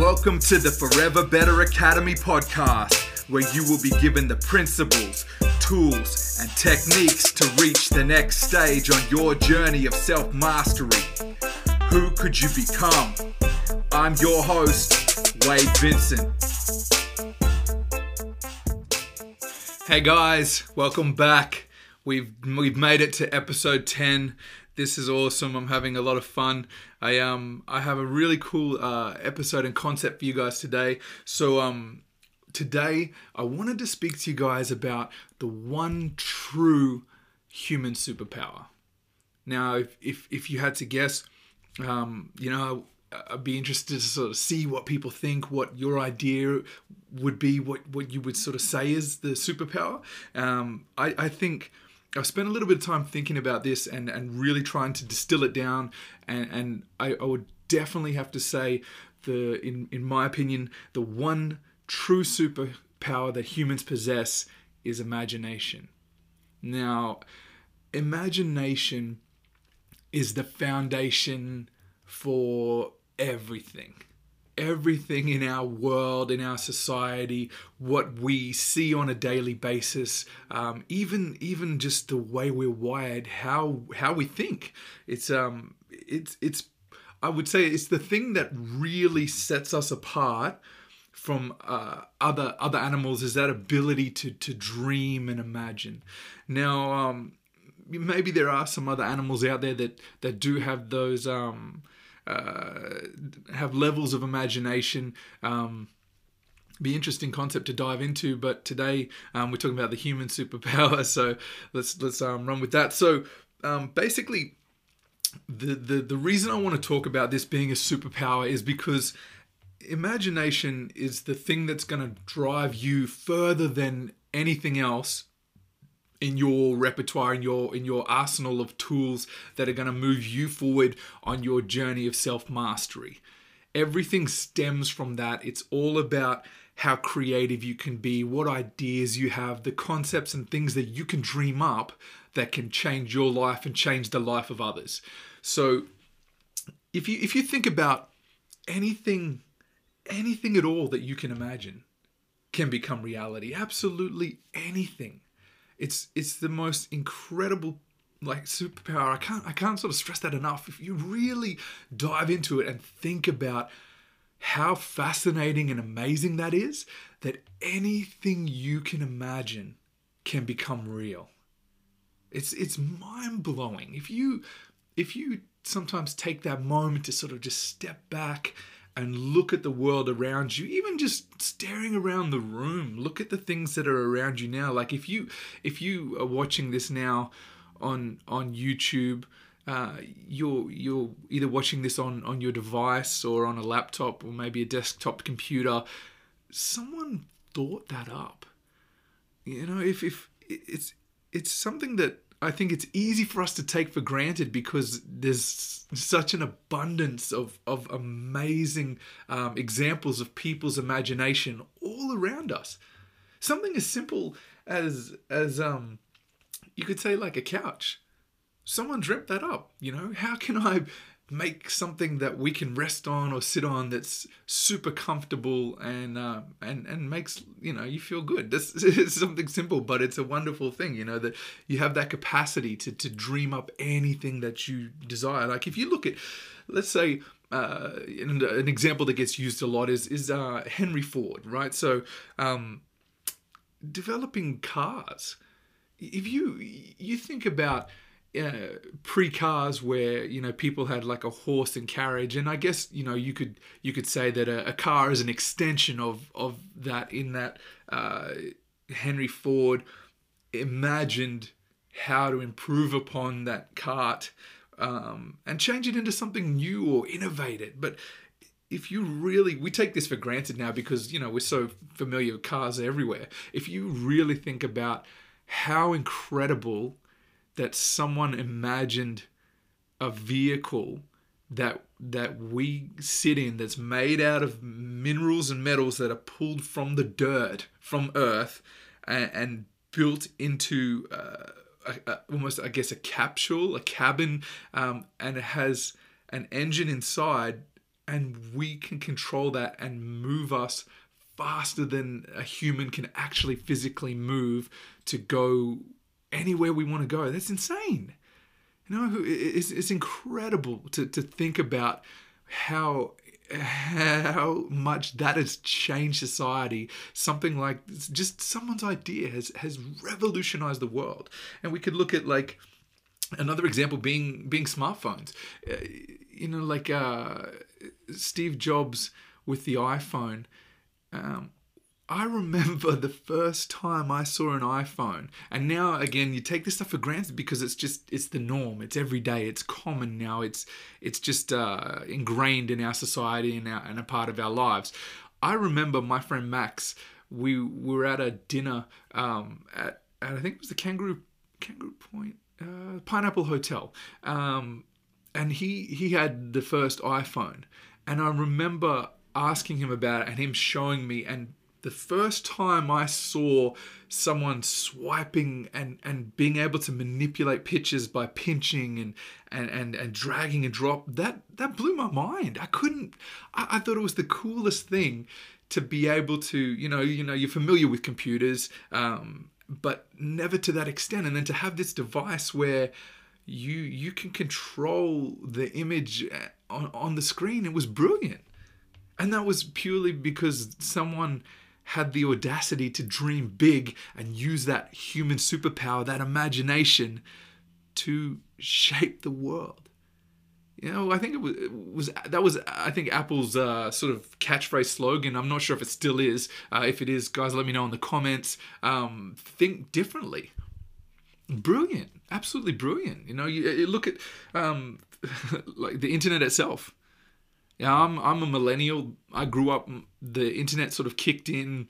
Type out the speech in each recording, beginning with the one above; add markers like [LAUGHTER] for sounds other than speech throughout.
Welcome to the Forever Better Academy podcast, where you will be given the principles, tools, and techniques to reach the next stage on your journey of self mastery. Who could you become? I'm your host, Wade Vincent. Hey guys, welcome back. We've we've made it to episode 10. This is awesome. I'm having a lot of fun. I um I have a really cool uh, episode and concept for you guys today. So um today I wanted to speak to you guys about the one true human superpower. Now, if if, if you had to guess, um, you know, I'd be interested to sort of see what people think, what your idea would be, what what you would sort of say is the superpower. Um, I I think I've spent a little bit of time thinking about this and, and really trying to distill it down. And, and I, I would definitely have to say, the in, in my opinion, the one true superpower that humans possess is imagination. Now, imagination is the foundation for everything everything in our world, in our society, what we see on a daily basis, um, even even just the way we're wired, how how we think. It's um it's it's I would say it's the thing that really sets us apart from uh, other other animals is that ability to to dream and imagine. Now, um, maybe there are some other animals out there that that do have those um, have levels of imagination. Um, be interesting concept to dive into, but today um, we're talking about the human [LAUGHS] superpower. So let's let's um, run with that. So um, basically, the, the the reason I want to talk about this being a superpower is because imagination is the thing that's going to drive you further than anything else in your repertoire in your in your arsenal of tools that are going to move you forward on your journey of self-mastery. Everything stems from that. It's all about how creative you can be what ideas you have the concepts and things that you can dream up that can change your life and change the life of others. So if you if you think about anything anything at all that you can imagine can become reality absolutely anything it's it's the most incredible like superpower. I can't I can't sort of stress that enough. If you really dive into it and think about how fascinating and amazing that is, that anything you can imagine can become real. It's it's mind blowing. If you if you sometimes take that moment to sort of just step back and look at the world around you even just staring around the room. Look at the things that are around you now. Like if you if you are watching this now on on youtube uh, you're you're either watching this on on your device or on a laptop or maybe a desktop computer someone thought that up. You know if if it's it's something that I think it's easy for us to take for granted because there's such an abundance of, of amazing um, examples of people's imagination all around us. Something as simple as as um, you could say like a couch. Someone dreamt that up. You know, how can I make something that we can rest on or sit on that's super comfortable and uh, and and makes you know you feel good. [LAUGHS] This is something simple, but it's a wonderful thing. You know that you have that capacity to to dream up anything that you desire. Like if you look at, let's say. Uh, an example that gets used a lot is is uh, Henry Ford, right? So, um, developing cars. If you you think about uh, pre-cars where you know people had like a horse and carriage. And i guess you know you could you could say that a, a car is an extension of of that in that uh, henry ford imagined how to improve upon that cart um, and change it into something new or innovate it but if you really we take this for granted now because you know we're so familiar with cars everywhere. If you really think about how incredible that someone imagined a vehicle that that we sit in that's made out of minerals and metals that are pulled from the dirt from earth and, and built into uh, a, a, almost i guess a capsule a cabin um, and it has an engine inside and we can control that and move us faster than a human can actually physically move to go anywhere we want to go. That's insane. You know, it's, it's incredible to, to think about how how much that has changed society. Something like just someone's idea has has revolutionized the world. And we could look at like another example being being smartphones. Uh, you know, like uh, Steve Jobs with the iPhone. Um, I remember the first time I saw an iPhone, and now again, you take this stuff for granted because it's just it's the norm. It's every day. It's common now. It's it's just uh, ingrained in our society and, our, and a part of our lives. I remember my friend Max. We, were at a dinner um, at, at I think it was the Kangaroo Kangaroo Point uh, Pineapple Hotel, um, and he he had the first iPhone, and I remember asking him about it and him showing me and the first time I saw someone swiping and, and being able to manipulate pictures by pinching and, and, and, and dragging and drop, that, that blew my mind. I couldn't, I, I thought it was the coolest thing to be able to, you know, you know, you're familiar with computers, um, but never to that extent. And then to have this device where you you can control the image uh, on, on the screen, it was brilliant. And that was purely because someone had the audacity to dream big and use that human superpower, that imagination, to shape the world. You know, I think it was, it was that was I think Apple's uh, sort of catchphrase slogan. I'm not sure if it still is. Uh, if it is, guys, let me know in the comments. Um, think differently. Brilliant, absolutely brilliant. You know, you, you look at um, [LAUGHS] like the internet itself. Yeah, I'm I'm a millennial. I grew up. The internet sort of kicked in,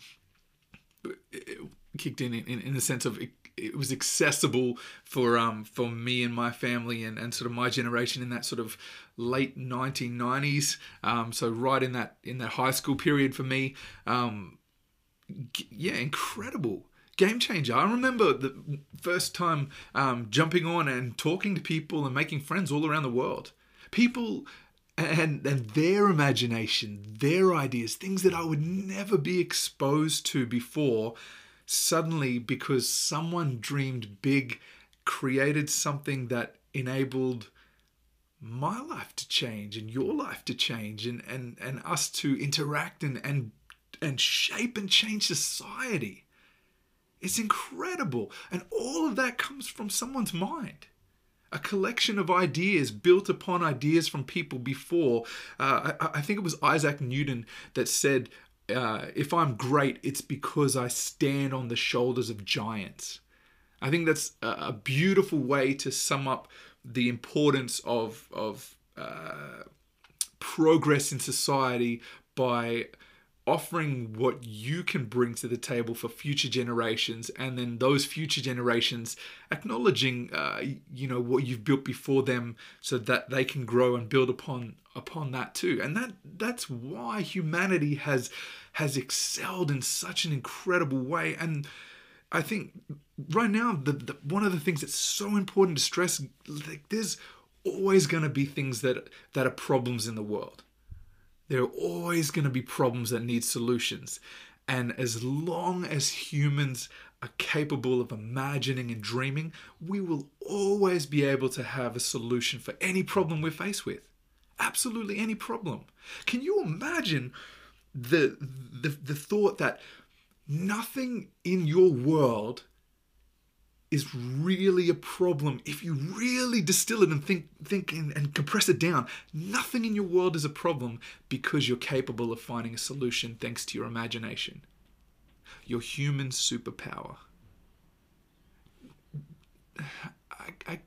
kicked in in, in the sense of it, it was accessible for um for me and my family and, and sort of my generation in that sort of late 1990s. Um, so right in that in that high school period for me. Um, yeah, incredible game changer. I remember the first time um, jumping on and talking to people and making friends all around the world. People and and their imagination, their ideas, things that I would never be exposed to before, suddenly because someone dreamed big, created something that enabled my life to change and your life to change and and and us to interact and and and shape and change society. It's incredible. And all of that comes from someone's mind a collection of ideas built upon ideas from people before. Uh, I, I, think it was Isaac Newton that said, uh, If I'm great, it's because I stand on the shoulders of giants. I think that's a, beautiful way to sum up the importance of, of uh, progress in society by offering what you can bring to the table for future generations and then those future generations acknowledging uh, you know what you've built before them so that they can grow and build upon upon that too. And that that's why humanity has has excelled in such an incredible way. And i think right now the, the one of the things that's so important to stress like there's always going to be things that that are problems in the world there are always going to be problems that need solutions. And as long as humans are capable of imagining and dreaming, we will always be able to have a solution for any problem we're faced with. Absolutely any problem. Can you imagine the, the, the thought that nothing in your world is really a problem. If you really distill it and think think and, and, compress it down nothing in your world is a problem because you're capable of finding a solution thanks to your imagination. Your human superpower. I, I,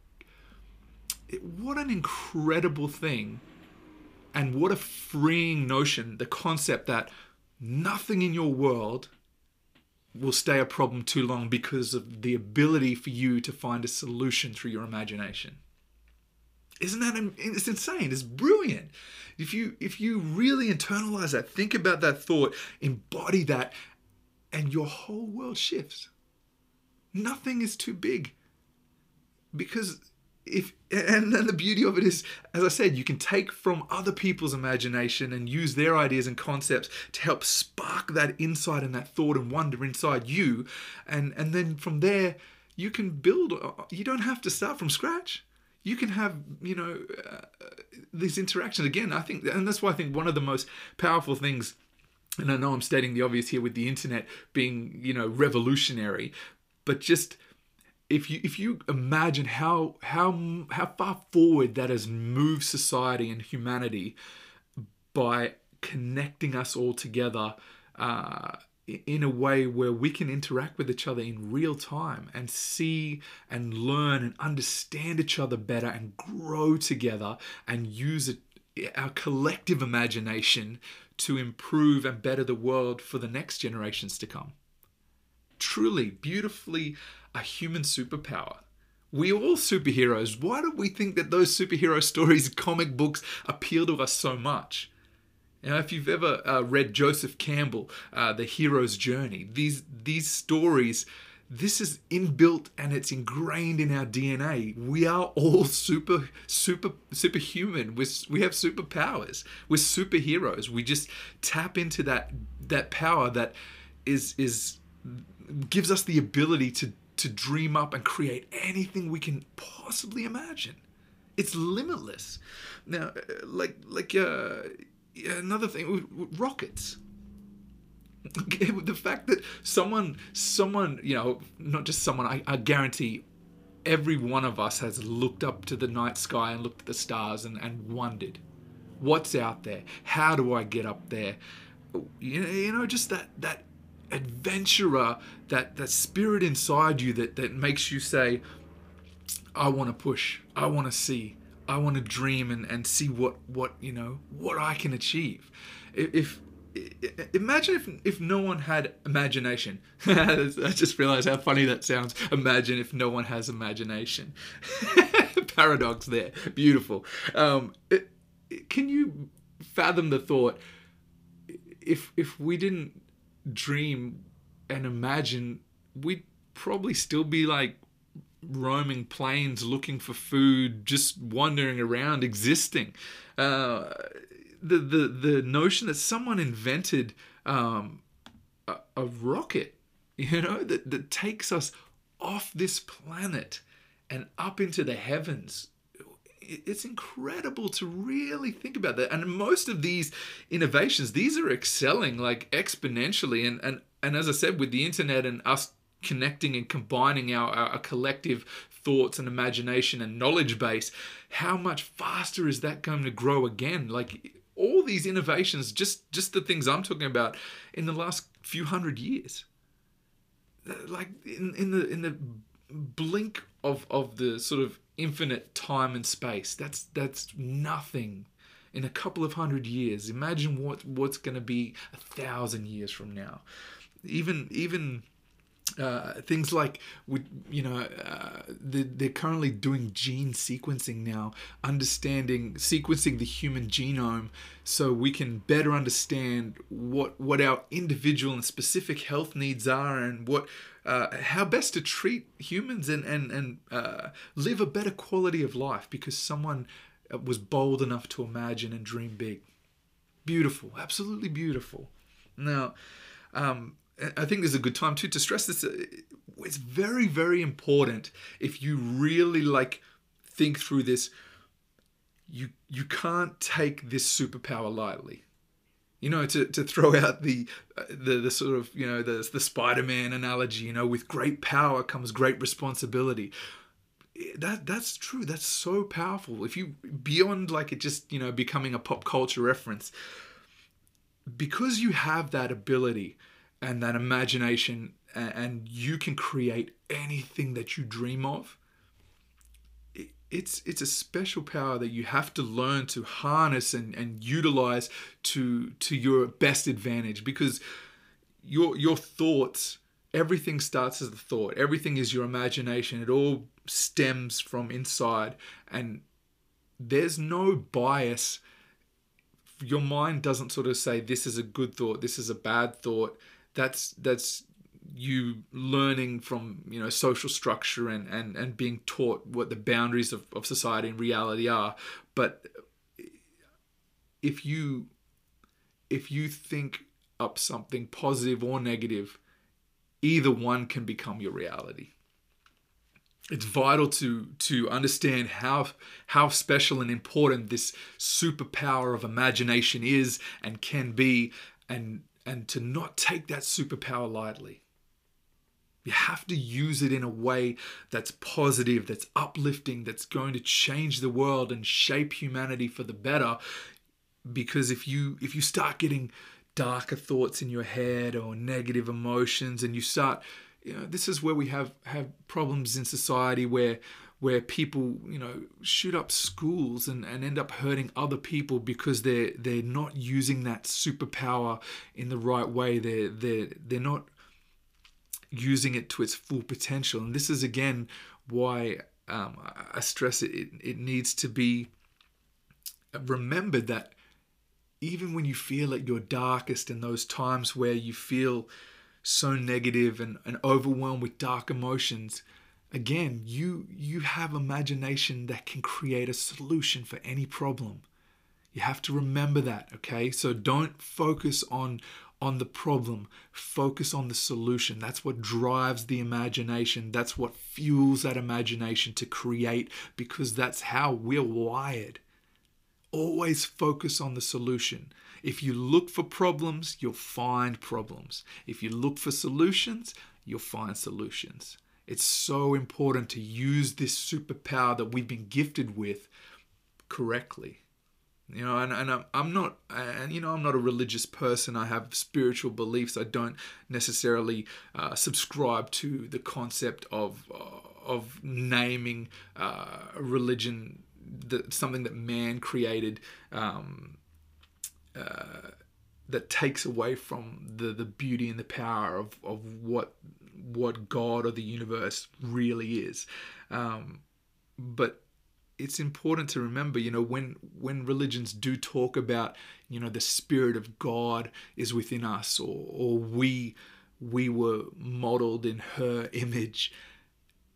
it, what an incredible thing and what a freeing notion the concept that nothing in your world will stay a problem too long because of the ability for you to find a solution through your imagination. Isn't that it's insane? It's brilliant. If you if you really internalize that, think about that thought, embody that, and your whole world shifts. Nothing is too big. Because if and then the beauty of it is as i said you can take from other people's imagination and use their ideas and concepts to help spark that insight and that thought and wonder inside you. And and then from there you can build you don't have to start from scratch. You can have you know uh, these interactions again. I think and that's why i think one of the most powerful things and i know i'm stating the obvious here with the internet being you know revolutionary but just if you if you imagine how how how far forward that has moved society and humanity by connecting us all together uh, in a way where we can interact with each other in real time and see and learn and understand each other better and grow together and use it, our collective imagination to improve and better the world for the next generations to come. Truly, beautifully a human superpower. We all superheroes. Why do we think that those superhero [LAUGHS] stories, comic books, appeal to us so much? Know, if you've ever uh, read Joseph Campbell, uh, The Hero's Journey, these these stories, this is inbuilt and it's ingrained in our DNA. We are all [LAUGHS] super super superhuman. We we have superpowers. We're superheroes. We just tap into that that power that is is gives us the ability to to dream up and create anything we can possibly imagine. It's limitless. Now, uh, like like uh, another thing [LAUGHS] with, rockets. the fact that someone, someone, you know, not just someone, I, I guarantee every one of us has looked up to the night sky and looked at the stars and, and wondered, what's out there? How do I get up there? You know, just that that adventurer, that that spirit inside you that that makes you say, I want to push, I want to see, I want to dream and, and see what what you know what I can achieve. If, imagine if if no one had imagination. [LAUGHS] I just realized how funny that sounds. Imagine if no one has imagination. [LAUGHS] Paradox there, beautiful. Um, it, can you fathom the thought? If if we didn't dream and imagine, we'd probably still be like roaming plains looking for food, just wandering around, existing. Uh, the, the, the notion that someone invented um, a, a rocket, [LAUGHS] you know, that, that takes us off this planet and up into the heavens it's incredible to really think about that. And most of these innovations, these are excelling like exponentially. And and and as I said, with the internet and us connecting and combining our, our, collective thoughts and imagination and knowledge base, how much faster is that going to grow again? Like all these innovations, just just the things I'm talking about in the last few hundred years. Like in, in the in the blink of of the sort of infinite time and space. That's that's nothing in a couple of hundred years. Imagine what what's going to be a thousand years from now. Even even uh, things like you know uh, they're, they're currently doing gene sequencing now understanding sequencing the human genome so we can better understand what what our individual and specific health needs are and what uh, how best to treat humans and and and uh, live a better quality of life because someone uh, was bold enough to imagine and dream big. Beautiful, absolutely beautiful. Now, um, I think this is a good time too to stress this. Uh, it's very, very important if you really like think through this. You you can't take this superpower lightly you know, to, to throw out the, uh, the the sort of you know the the Spider-Man analogy, you know, with great power comes great responsibility. That that's true. That's so powerful. If you beyond like it just you know becoming a pop culture reference, because you have that ability and that imagination, and you can create anything that you dream of it's it's a special power that you have to learn to harness and, and utilize to to your best advantage because your your thoughts everything starts as a thought. Everything is your imagination. It all stems from inside and there's no bias. Your mind doesn't sort of say this is a good thought. This is a bad thought that's that's you learning from you know social structure and and and being taught what the boundaries of, of society and reality are. But if you if you think up something positive or negative either one can become your reality. It's vital to to understand how how special and important this superpower of imagination is and can be and and to not take that superpower lightly. You have to use it in a way that's positive that's uplifting that's going to change the world and shape humanity for the better. Because if you if you start getting darker thoughts in your head or negative emotions and you start you know this is where we have have problems in society where where people you know shoot up schools and, and end up hurting other people because they're they're not using that superpower in the right way. They're they're they're not using it to its full potential. And this is again why um, I stress it, it it needs to be remembered that even when you feel at your darkest in those times where you feel so negative and, and overwhelmed with dark emotions again you you have imagination that can create a solution for any problem. You have to remember that okay? So don't focus on on the problem. Focus on the solution. That's what drives the imagination. That's what fuels that imagination to create because that's how we're wired. Always focus on the solution. If you look for problems, you'll find problems. If you look for solutions, you'll find solutions. It's so important to use this superpower that we've been gifted with correctly. You know, and, and I'm, I'm not, and you know, I'm not a religious person. I have spiritual beliefs. I don't necessarily uh, subscribe to the concept of uh, of naming uh, religion that something that man created. Um, uh, that takes away from the the beauty and the power of of what what God or the universe really is. Um, but it's important to remember, you know, when when religions do talk about, you know, the spirit of God is within us, or or we we were modeled in her image.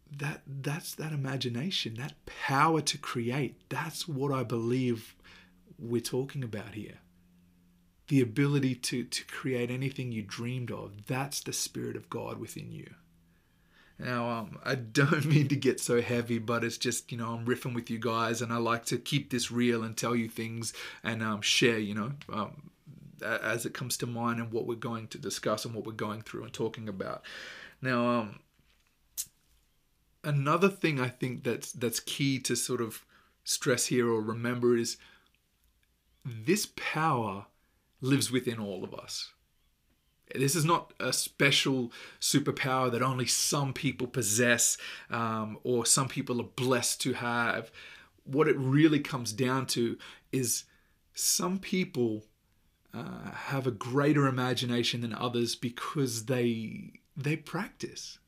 That that's that imagination, that power to create. That's what I believe we're talking about here the ability to, to create anything you dreamed of. That's the Spirit of God within you. Now, um, I don't [LAUGHS] mean to get so heavy, but it's just, you know, I'm riffing with you guys and I like to keep this real and tell you things and um, share, you know, um, as it comes to mind and what we're going to discuss and what we're going through and talking about. Now, um, another thing I think that's that's key to sort of stress here or remember is this power lives within all of us. This is not a special superpower that only some people possess um, or some people are blessed to have. What it really comes down to is some people uh, have a greater imagination than others because they they practice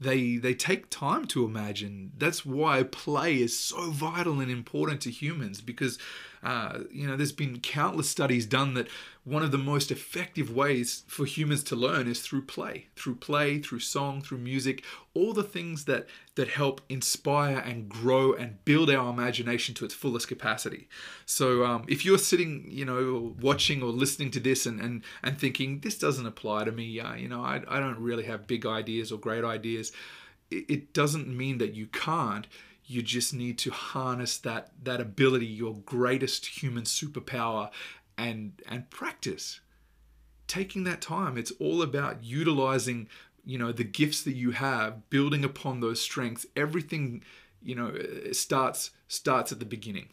they they take time to imagine that's why play is so vital and important to humans because uh, you know there's been countless studies done that one of the most effective ways for humans to learn is through play through play through song through music all the things that that help inspire and grow and build our imagination to its fullest capacity. So um, if you're sitting you know watching or listening to this and and, and thinking this doesn't apply to me uh, you know I, I don't really have big ideas or great ideas it, it doesn't mean that you can't you just need to harness that that ability your greatest human superpower and and practice. Taking that time it's all about utilizing you know the gifts that you have building upon those strengths. Everything you know starts starts at the beginning.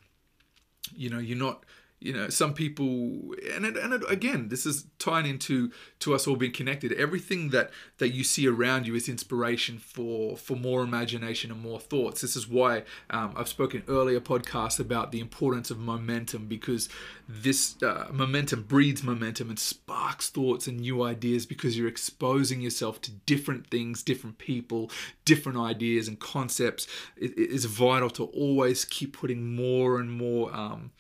You know you're not you know some people and it, and it, again this is tying into to us all being connected. Everything that that you see around you is inspiration for for more imagination and more thoughts. This is why um, i've spoken earlier podcasts about the importance of momentum because this uh, momentum breeds momentum and sparks thoughts and new ideas because you're exposing yourself to different things different people different ideas and concepts. It, it is vital to always keep putting more and more um,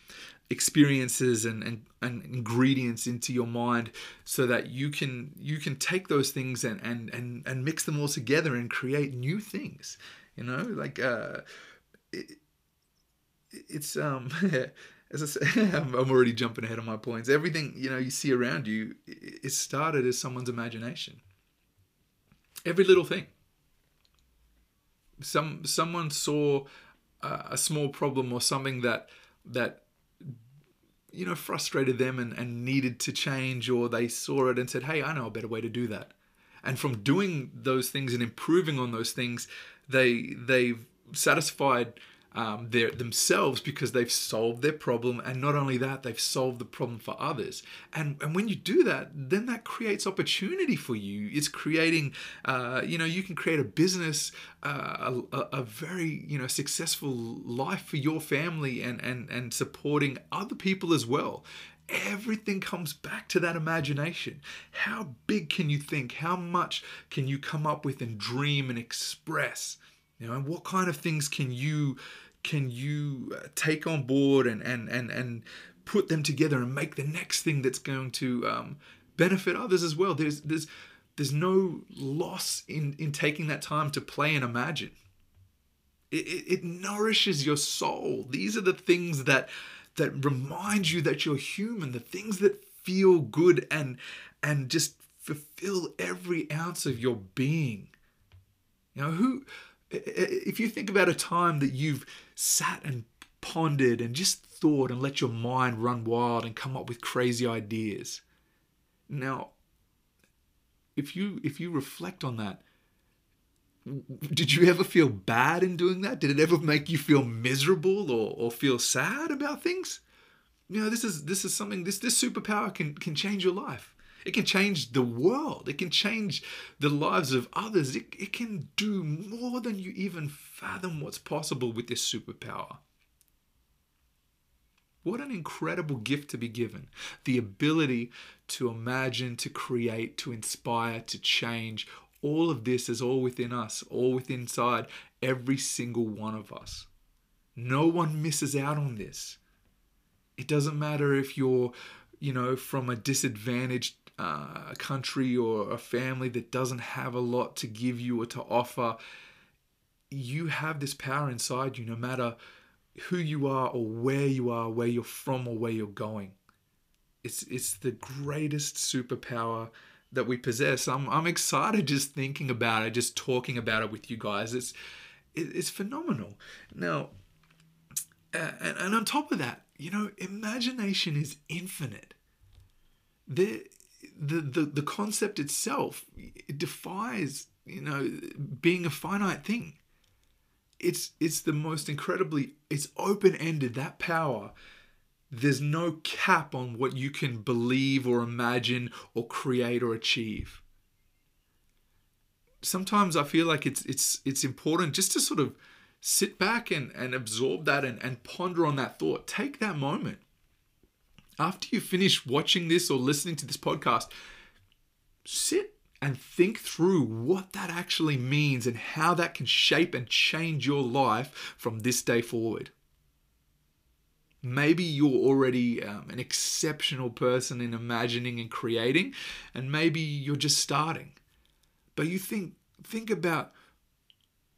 experiences and, and, and ingredients into your mind so that you can you can take those things and and and, and mix them all together and create new things you know like uh it, it's um [LAUGHS] as I said, [LAUGHS] I'm already jumping ahead of my points. Everything you know you see around you, it started as someone's imagination. Every little thing. Some someone saw a small problem or something that that you know frustrated them and, and needed to change, or they saw it and said, "Hey, I know a better way to do that." And from doing those things and improving on those things, they they've satisfied um, their, themselves because they've solved their problem. And not only that, they've solved the problem for others. And, and when you do that, then that creates opportunity for you. It's creating, uh, you know, you can create a business, uh, a, a very, you know, successful life for your family and, and, and supporting other people as well everything comes back to that imagination. How big can you think? How much can you come up with and dream and express? You know, and what kind of things can you can you uh, take on board and and and and put them together and make the next thing that's going to um, benefit others as well. There's there's there's no loss in in taking that time to play and imagine. It, it, it nourishes your soul. These are the things that that remind you that you're human. The things that feel good and and just fulfill every ounce of your being. You know who if you think about a time that you've sat and pondered and just thought and let your mind run wild and come up with crazy ideas. Now, if you if you reflect on that, did you ever feel bad in doing that? Did it ever make you feel miserable or, or feel sad about things? You know, this is this is something this this superpower can can change your life. It can change the world. It can change the lives of others. It, it can do more than you even fathom what's possible with this superpower. What an incredible gift to be given. The ability to imagine, to create, to inspire, to change. All of this is all within us, all within inside every single one of us. No one misses out on this. It doesn't matter if you're, you know, from a disadvantaged uh, a country or a family that doesn't have a lot to give you or to offer, you have this power inside you no matter who you are or where you are, where you're from or where you're going. It's, it's the greatest superpower that we possess. I'm, I'm excited just thinking about it, just talking about it with you guys. It's, it's phenomenal. Now, and, and on top of that, you know, imagination is infinite. There, the, the, the concept itself it defies you know being a finite thing. It's it's the most incredibly it's open-ended that power. There's no cap on what you can believe or imagine or create or achieve. Sometimes i feel like it's it's it's important just to sort of sit back and, and absorb that and, and ponder on that thought. Take that moment after you finish watching this or listening to this podcast, sit and think through what that actually means and how that can shape and change your life from this day forward. Maybe you're already um, an exceptional person in imagining and creating, and maybe you're just starting. But you think think about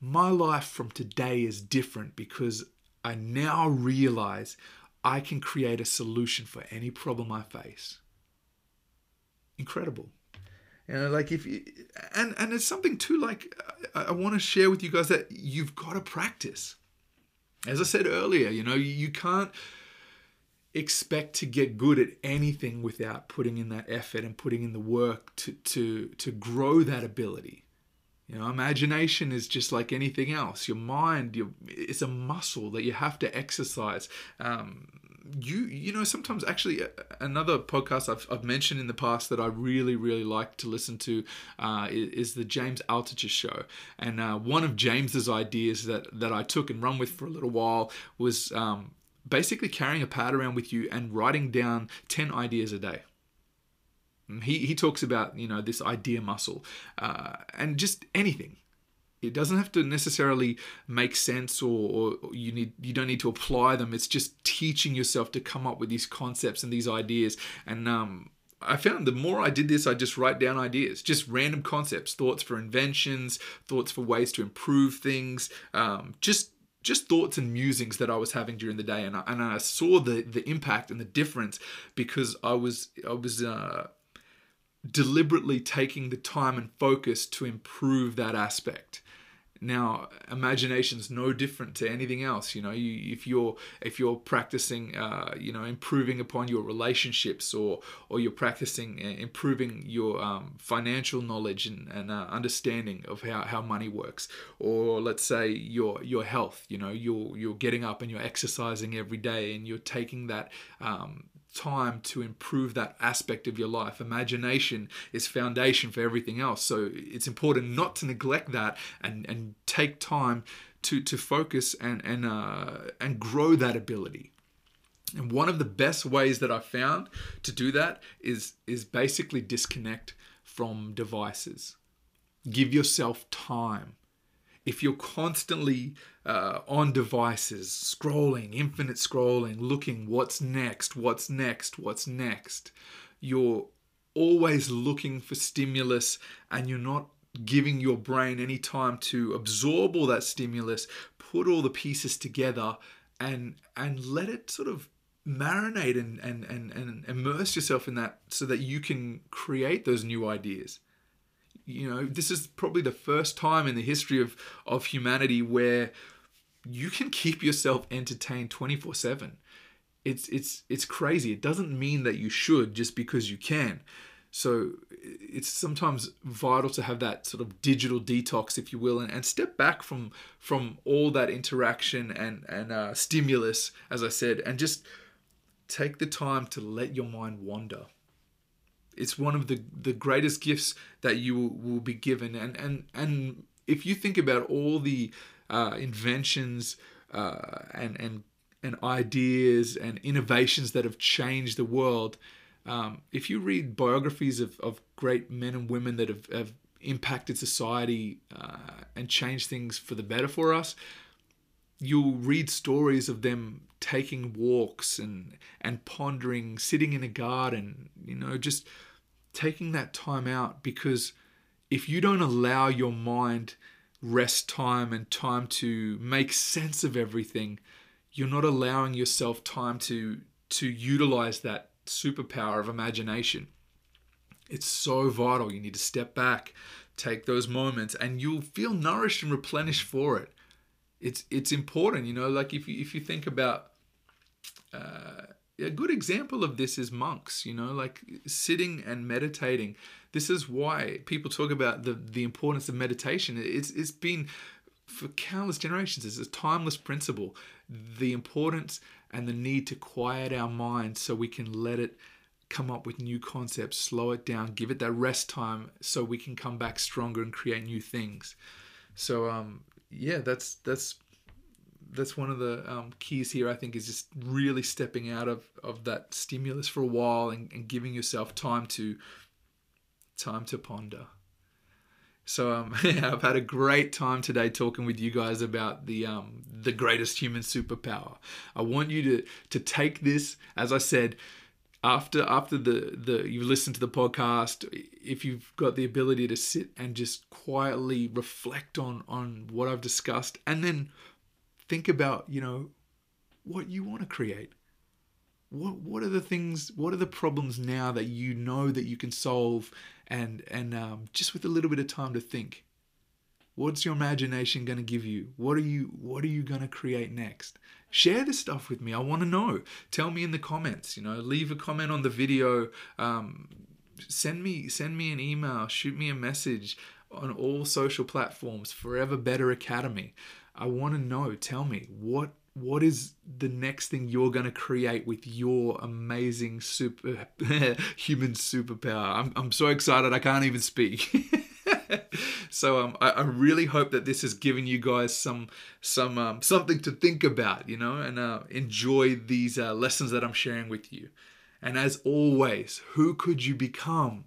my life from today is different because I now realize I can create a solution for any problem I face. Incredible. You know, like if you, and and it's something too like I, I want to share with you guys that you've got to practice. As I said earlier, you know, you, you can't expect to get good at anything without putting in that effort and putting in the work to to to grow that ability. You know, imagination is just like anything else. Your mind, your, it's a muscle that you have to exercise. Um, you, you know, sometimes actually uh, another podcast I've, I've mentioned in the past that I really, really like to listen to uh, is, is, the James Altucher show. And uh, one of James's ideas that that I took and run with for a little while was um, basically carrying a pad around with you and writing down ten ideas a day. He, he talks about you know this idea muscle uh, and just anything. It doesn't have to necessarily make sense or, or, you need you don't need to apply them. It's just teaching yourself to come up with these concepts and these ideas. And um, I found the more I did this, I just write down ideas, just random concepts, thoughts for inventions, thoughts for ways to improve things, um, just just thoughts and musings that I was having during the day, and I, and I saw the the impact and the difference because I was I was uh, deliberately taking the time and focus to improve that aspect. Now, imagination's no different to anything else. You know, you, if you're if you're practicing, uh, you know, improving upon your relationships, or or you're practicing uh, improving your um, financial knowledge and, and uh, understanding of how, how money works, or let's say your your health. You know, you're you're getting up and you're exercising every day, and you're taking that um, time to improve that aspect of your life. Imagination is foundation for everything else. So it's important not to neglect that and, and take time to, to focus and, and, uh, and grow that ability. And one of the best ways that I found to do that is, is basically disconnect from devices. Give yourself time if you're constantly uh, on devices, scrolling, infinite scrolling, looking what's next, what's next, what's next, you're always looking for stimulus and you're not giving your brain any time to absorb all that stimulus, put all the pieces together and and let it sort of marinate and and and, and immerse yourself in that so that you can create those new ideas you know, this is probably the first time in the history of, of humanity where you can keep yourself entertained 24 7. It's, it's, it's crazy. It doesn't mean that you should just because you can. So it's sometimes vital to have that sort of digital detox, if you will, and, and step back from from all that interaction and and uh, stimulus, as I said, and just take the time to let your mind wander it's one of the the greatest gifts that you will, be given. And and and if you think about all the uh, inventions uh, and and and ideas and innovations that have changed the world um, if you read biographies of, of great men and women that have, have impacted society uh, and changed things for the better for us you'll read stories of them taking walks and and pondering sitting in a garden you know just taking that time out because if you don't allow your mind rest time and time to make sense of everything, you're not allowing yourself time to to utilize that superpower of imagination. It's so vital. You need to step back, take those moments, and you'll feel nourished and replenished for it. It's it's important, you know. Like if you if you think about uh, a good example of this is monks, you know, like sitting and meditating. This is why people talk about the, the importance of meditation. It's, it's been for countless generations, it's a timeless principle. The importance and the need to quiet our mind so we can let it come up with new concepts, slow it down, give it that rest time so we can come back stronger and create new things. So um yeah, that's that's that's one of the um, keys here. I think is just really stepping out of of that stimulus for a while and, and giving yourself time to time to ponder. So um, [LAUGHS] yeah, I've had a great time today talking with you guys about the um, the greatest human superpower. I want you to to take this, as I said, after after the the you listen to the podcast, if you've got the ability to sit and just quietly reflect on on what I've discussed, and then think about, you know, what you want to create. What what are the things? What are the problems now that you know that you can solve, and and um, just with a little bit of time to think. What's your imagination going to give you? What are you What are you going to create next? Share this stuff with me. I want to know. Tell me in the comments. You know, leave a comment on the video. Um, send me send me an email. Shoot me a message on all social platforms. Forever Better Academy. I want to know. Tell me what what is the next thing you're going to create with your amazing super [LAUGHS] human superpower? I'm I'm so excited I can't even speak. [LAUGHS] so um, I, I, really hope that this has given you guys some some um, something to think about, you know, and uh, enjoy these uh, lessons that I'm sharing with you. And as always, who could you become?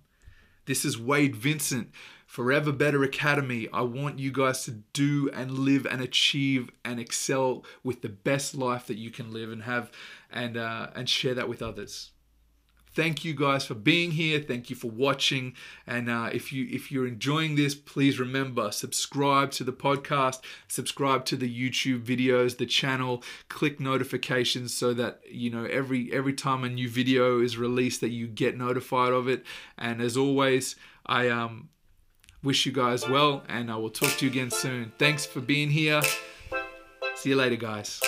This is Wade Vincent Forever Better Academy. I want you guys to do and live and achieve and excel with the best life that you can live and have, and uh, and share that with others. Thank you guys for being here. Thank you for watching. And uh, if you if you're enjoying this, please remember subscribe to the podcast, subscribe to the YouTube videos, the channel, click notifications so that you know every every time a new video is released that you get notified of it. And as always, I um wish you guys well, and I will talk to you again soon. Thanks for being here. See you later, guys.